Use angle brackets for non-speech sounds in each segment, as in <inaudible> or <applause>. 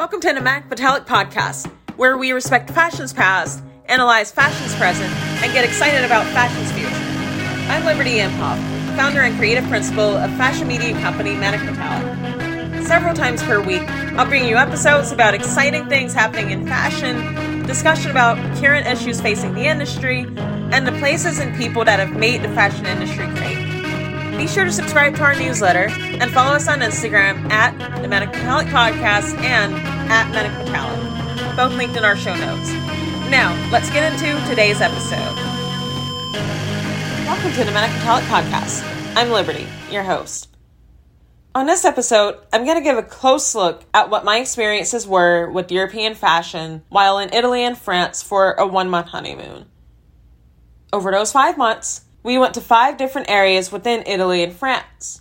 Welcome to the Manic Metallic Podcast, where we respect fashion's past, analyze fashion's present, and get excited about fashion's future. I'm Liberty Imhoff, founder and creative principal of fashion media company Manic Metallic. Several times per week, I'll bring you episodes about exciting things happening in fashion, discussion about current issues facing the industry, and the places and people that have made the fashion industry great. Be sure to subscribe to our newsletter and follow us on Instagram at the Manic Metallic Podcast and at Manic Metallic, both linked in our show notes. Now, let's get into today's episode. Welcome to the Manic Metallic Podcast. I'm Liberty, your host. On this episode, I'm going to give a close look at what my experiences were with European fashion while in Italy and France for a one month honeymoon. Over those five months, we went to five different areas within Italy and France.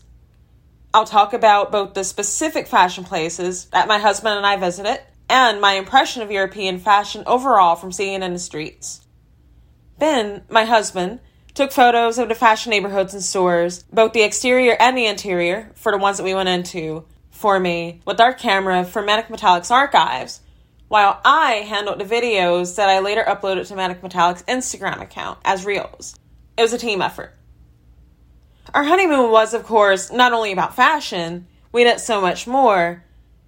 I'll talk about both the specific fashion places that my husband and I visited and my impression of European fashion overall from seeing it in the streets. Ben, my husband, took photos of the fashion neighborhoods and stores, both the exterior and the interior, for the ones that we went into, for me, with our camera for Manic Metallic's archives, while I handled the videos that I later uploaded to Manic Metallic's Instagram account as Reels. It was a team effort. Our honeymoon was, of course, not only about fashion, we did so much more,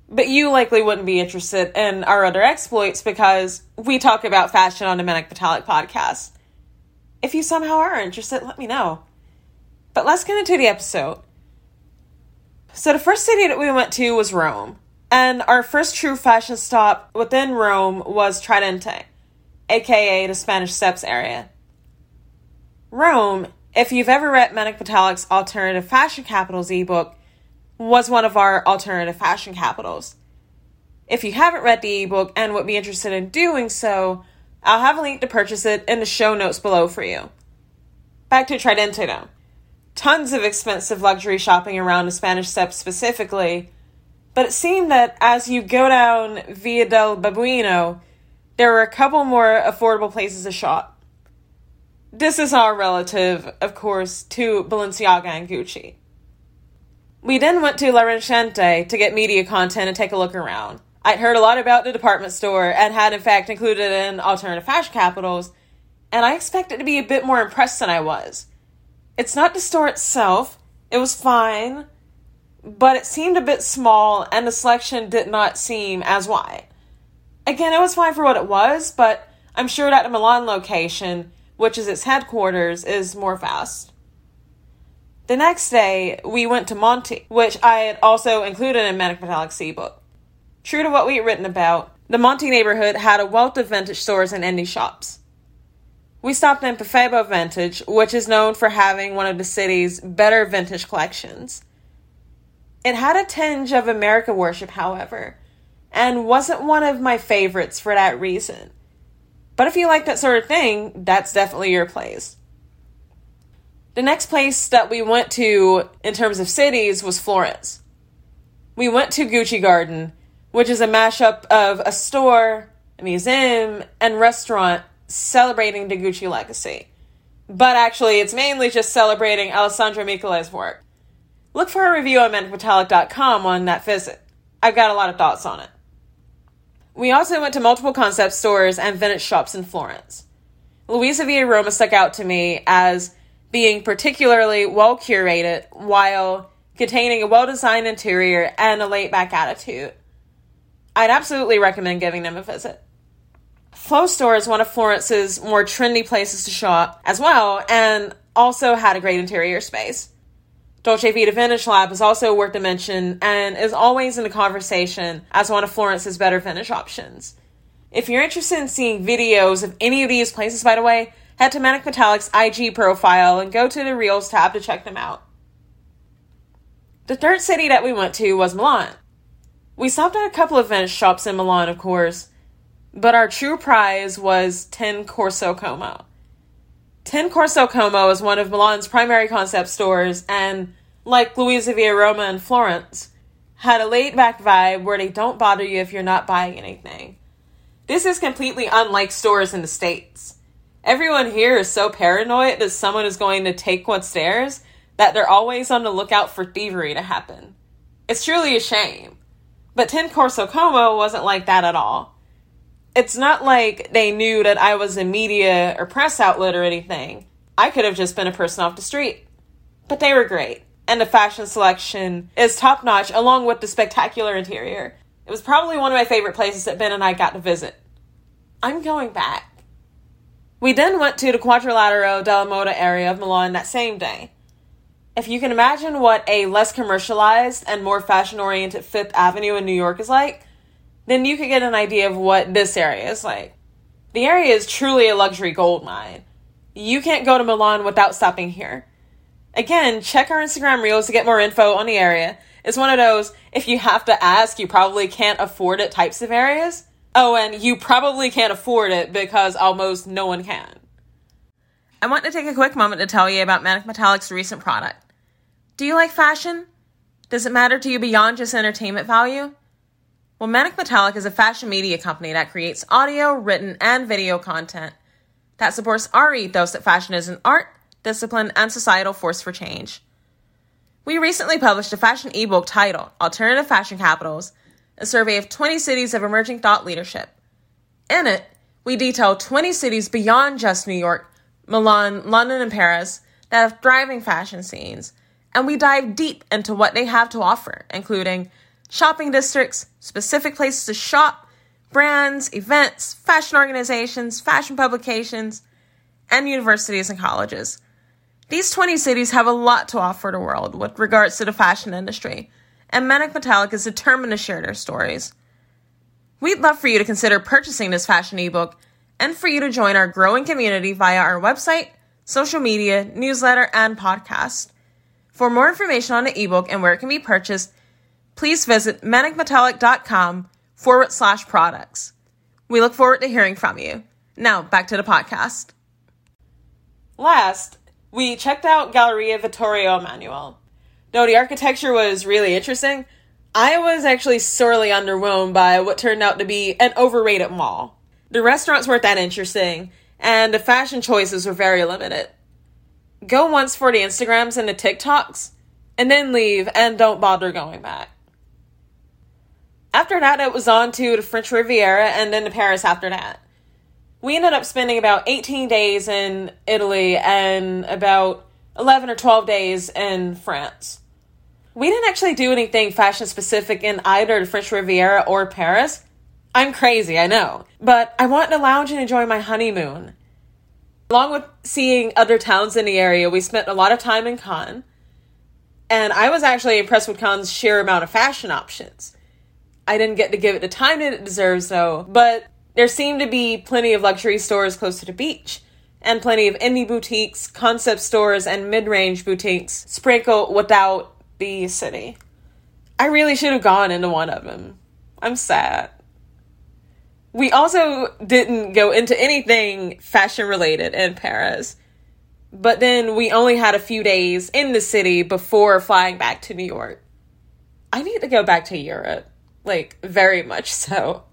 but you likely wouldn't be interested in our other exploits because we talk about fashion on the Manic Metallic podcast. If you somehow are interested, let me know. But let's get into the episode. So, the first city that we went to was Rome, and our first true fashion stop within Rome was Tridente, aka the Spanish Steps area. Rome, if you've ever read Manic Metallic's Alternative Fashion Capitals ebook, was one of our alternative fashion capitals. If you haven't read the ebook and would be interested in doing so, I'll have a link to purchase it in the show notes below for you. Back to Tridente now. Tons of expensive luxury shopping around the Spanish Steps specifically, but it seemed that as you go down Via del Babuino, there were a couple more affordable places to shop. This is our relative, of course, to Balenciaga and Gucci. We then went to La Rinascente to get media content and take a look around. I'd heard a lot about the department store and had, in fact, included in alternative fashion capitals, and I expected to be a bit more impressed than I was. It's not the store itself, it was fine, but it seemed a bit small and the selection did not seem as wide. Again, it was fine for what it was, but I'm sure that the Milan location which is its headquarters, is more fast. The next day, we went to Monti, which I had also included in Manic Metallic's ebook. True to what we had written about, the Monti neighborhood had a wealth of vintage stores and indie shops. We stopped in Pifebo Vintage, which is known for having one of the city's better vintage collections. It had a tinge of America worship, however, and wasn't one of my favorites for that reason. But if you like that sort of thing, that's definitely your place. The next place that we went to in terms of cities was Florence. We went to Gucci Garden, which is a mashup of a store, a museum, and restaurant celebrating the Gucci legacy. But actually, it's mainly just celebrating Alessandro Michele's work. Look for a review on manicmetallic.com on that visit. I've got a lot of thoughts on it. We also went to multiple concept stores and vintage shops in Florence. Luisa Via Roma stuck out to me as being particularly well curated while containing a well designed interior and a laid back attitude. I'd absolutely recommend giving them a visit. Flow Store is one of Florence's more trendy places to shop as well, and also had a great interior space. Dolce Vita Vintage Lab is also worth a mention and is always in the conversation as one of Florence's better vintage options. If you're interested in seeing videos of any of these places, by the way, head to Manic Metallic's IG profile and go to the Reels tab to check them out. The third city that we went to was Milan. We stopped at a couple of vintage shops in Milan, of course, but our true prize was 10 Corso Como. 10 Corso Como is one of Milan's primary concept stores, and like Luisa Via Roma in Florence, had a laid back vibe where they don't bother you if you're not buying anything. This is completely unlike stores in the States. Everyone here is so paranoid that someone is going to take what's theirs that they're always on the lookout for thievery to happen. It's truly a shame. But Ten Corso Como wasn't like that at all. It's not like they knew that I was a media or press outlet or anything. I could have just been a person off the street. But they were great, and the fashion selection is top notch along with the spectacular interior. It was probably one of my favorite places that Ben and I got to visit. I'm going back. We then went to the Quadrilatero della Moda area of Milan that same day. If you can imagine what a less commercialized and more fashion oriented Fifth Avenue in New York is like, then you could get an idea of what this area is like. The area is truly a luxury gold mine. You can't go to Milan without stopping here. Again, check our Instagram reels to get more info on the area. It's one of those, if you have to ask, you probably can't afford it types of areas. Oh, and you probably can't afford it because almost no one can. I want to take a quick moment to tell you about Manic Metallic's recent product. Do you like fashion? Does it matter to you beyond just entertainment value? Well, Manic Metallic is a fashion media company that creates audio, written, and video content that supports our ethos that fashion is an art, discipline, and societal force for change. We recently published a fashion ebook titled Alternative Fashion Capitals, a survey of 20 cities of emerging thought leadership. In it, we detail 20 cities beyond just New York, Milan, London, and Paris that have thriving fashion scenes, and we dive deep into what they have to offer, including shopping districts, specific places to shop, brands, events, fashion organizations, fashion publications, and universities and colleges. These 20 cities have a lot to offer the world with regards to the fashion industry, and Manic Metallic is determined to share their stories. We'd love for you to consider purchasing this fashion ebook and for you to join our growing community via our website, social media, newsletter, and podcast. For more information on the ebook and where it can be purchased, please visit manicmetallic.com forward slash products. We look forward to hearing from you. Now, back to the podcast. Last, we checked out Galleria Vittorio Emanuele. Though the architecture was really interesting, I was actually sorely underwhelmed by what turned out to be an overrated mall. The restaurants weren't that interesting, and the fashion choices were very limited. Go once for the Instagrams and the TikToks, and then leave and don't bother going back. After that, it was on to the French Riviera and then to Paris after that we ended up spending about 18 days in Italy and about 11 or 12 days in France. We didn't actually do anything fashion specific in either the French Riviera or Paris. I'm crazy, I know. But I wanted to lounge and enjoy my honeymoon. Along with seeing other towns in the area, we spent a lot of time in Cannes. And I was actually impressed with Cannes' sheer amount of fashion options. I didn't get to give it the time that it deserves, though, but there seem to be plenty of luxury stores close to the beach, and plenty of indie boutiques, concept stores, and mid range boutiques sprinkled without the city. I really should have gone into one of them. I'm sad. We also didn't go into anything fashion related in Paris. But then we only had a few days in the city before flying back to New York. I need to go back to Europe. Like, very much so.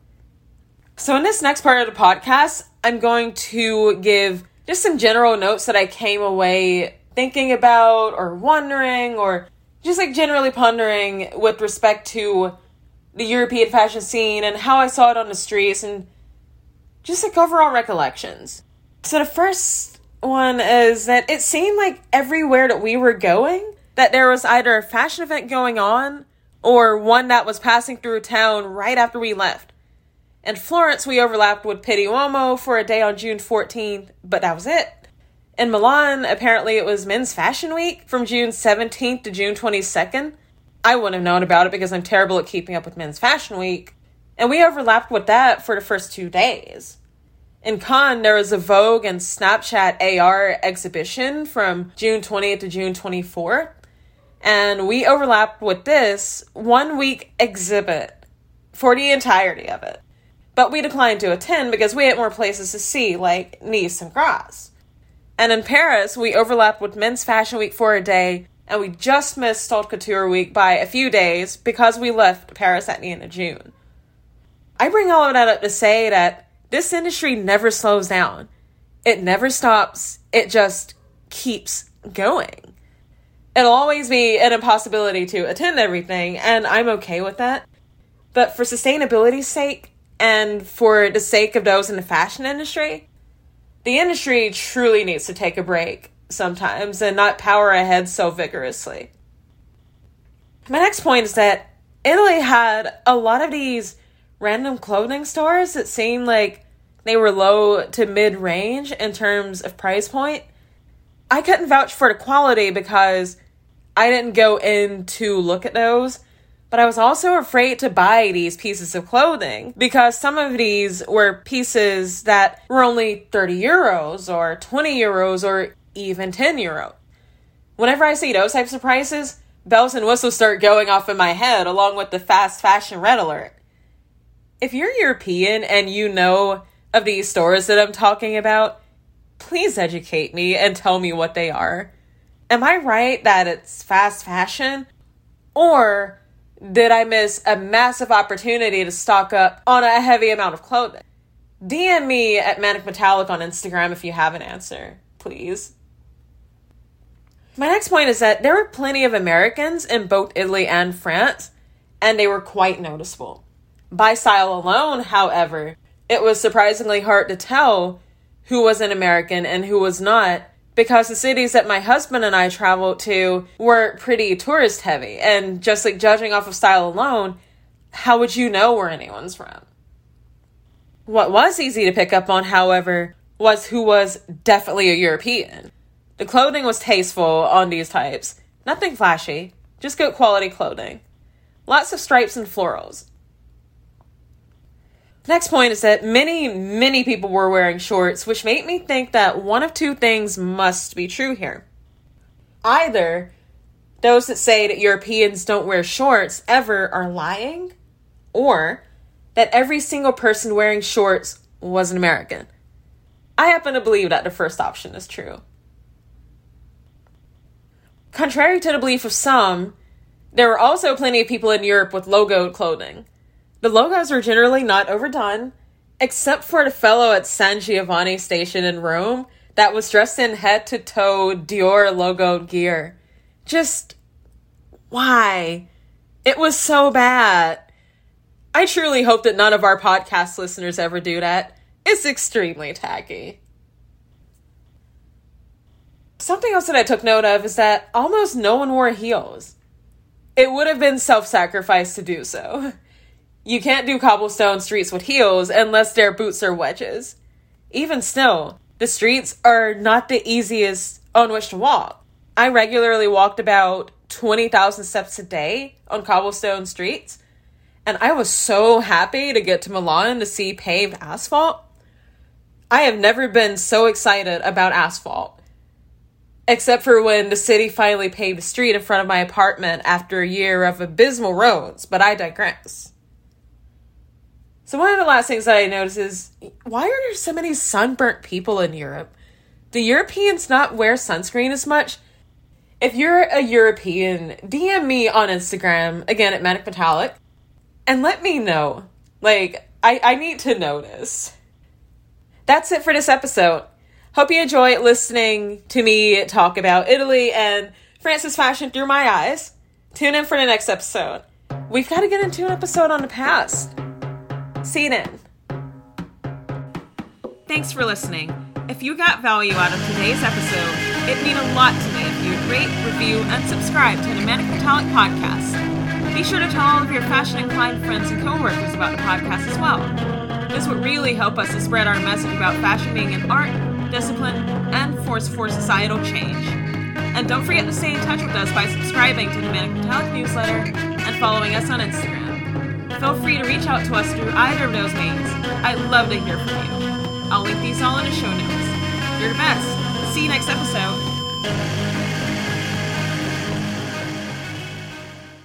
So, in this next part of the podcast, I'm going to give just some general notes that I came away thinking about or wondering or just like generally pondering with respect to the European fashion scene and how I saw it on the streets and just like overall recollections. So, the first one is that it seemed like everywhere that we were going, that there was either a fashion event going on or one that was passing through town right after we left. In Florence, we overlapped with Pitti Uomo for a day on June 14th, but that was it. In Milan, apparently it was Men's Fashion Week from June 17th to June 22nd. I wouldn't have known about it because I'm terrible at keeping up with Men's Fashion Week. And we overlapped with that for the first two days. In Cannes, there was a Vogue and Snapchat AR exhibition from June 20th to June 24th. And we overlapped with this one week exhibit for the entirety of it. But we declined to attend because we had more places to see, like Nice and Grasse. And in Paris, we overlapped with Men's Fashion Week for a day, and we just missed Haute Couture Week by a few days because we left Paris at the end of June. I bring all of that up to say that this industry never slows down. It never stops. It just keeps going. It'll always be an impossibility to attend everything, and I'm okay with that. But for sustainability's sake, and for the sake of those in the fashion industry, the industry truly needs to take a break sometimes and not power ahead so vigorously. My next point is that Italy had a lot of these random clothing stores that seemed like they were low to mid range in terms of price point. I couldn't vouch for the quality because I didn't go in to look at those, but I was also afraid to buy these pieces of clothing because some of these were pieces that were only 30 euros or 20 euros or even 10 euro. Whenever I see those types of prices, bells and whistles start going off in my head along with the fast fashion red alert. If you're European and you know of these stores that I'm talking about, please educate me and tell me what they are. Am I right that it's fast fashion? Or did I miss a massive opportunity to stock up on a heavy amount of clothing? DM me at Manic Metallic on Instagram if you have an answer, please. My next point is that there were plenty of Americans in both Italy and France, and they were quite noticeable. By style alone, however, it was surprisingly hard to tell who was an American and who was not because the cities that my husband and I traveled to were pretty tourist heavy. And just like judging off of style alone, how would you know where anyone's from? What was easy to pick up on, however, was who was definitely a European. The clothing was tasteful on these types. Nothing flashy, just good quality clothing. Lots of stripes and florals. Next point is that many, many people were wearing shorts, which made me think that one of two things must be true here. Either those that say that Europeans don't wear shorts ever are lying, or that every single person wearing shorts was an American. I happen to believe that the first option is true. Contrary to the belief of some, there were also plenty of people in Europe with logoed clothing. The logos were generally not overdone, except for the fellow at San Giovanni station in Rome that was dressed in head to toe Dior logoed gear. Just why? It was so bad. I truly hope that none of our podcast listeners ever do that. It's extremely tacky. Something else that I took note of is that almost no one wore heels. It would have been self sacrifice to do so. <laughs> You can't do cobblestone streets with heels unless their boots are wedges. Even still, the streets are not the easiest on which to walk. I regularly walked about 20,000 steps a day on cobblestone streets, and I was so happy to get to Milan to see paved asphalt. I have never been so excited about asphalt except for when the city finally paved a street in front of my apartment after a year of abysmal roads, but I digress. So, one of the last things that I noticed is why are there so many sunburnt people in Europe? Do Europeans not wear sunscreen as much? If you're a European, DM me on Instagram, again at Manic Metallic, and let me know. Like, I, I need to this. That's it for this episode. Hope you enjoy listening to me talk about Italy and France's fashion through my eyes. Tune in for the next episode. We've got to get into an episode on the past. Thanks for listening. If you got value out of today's episode, it'd mean a lot to me if you would rate, review, and subscribe to the Manic Metallic podcast. Be sure to tell all of your fashion inclined friends and coworkers about the podcast as well. This would really help us to spread our message about fashion being an art discipline, and force for societal change. And don't forget to stay in touch with us by subscribing to the Manic Metallic newsletter and following us on Instagram. Feel free to reach out to us through either of those means. I'd love to hear from you. I'll link these all in the show notes. You're the best. See you next episode.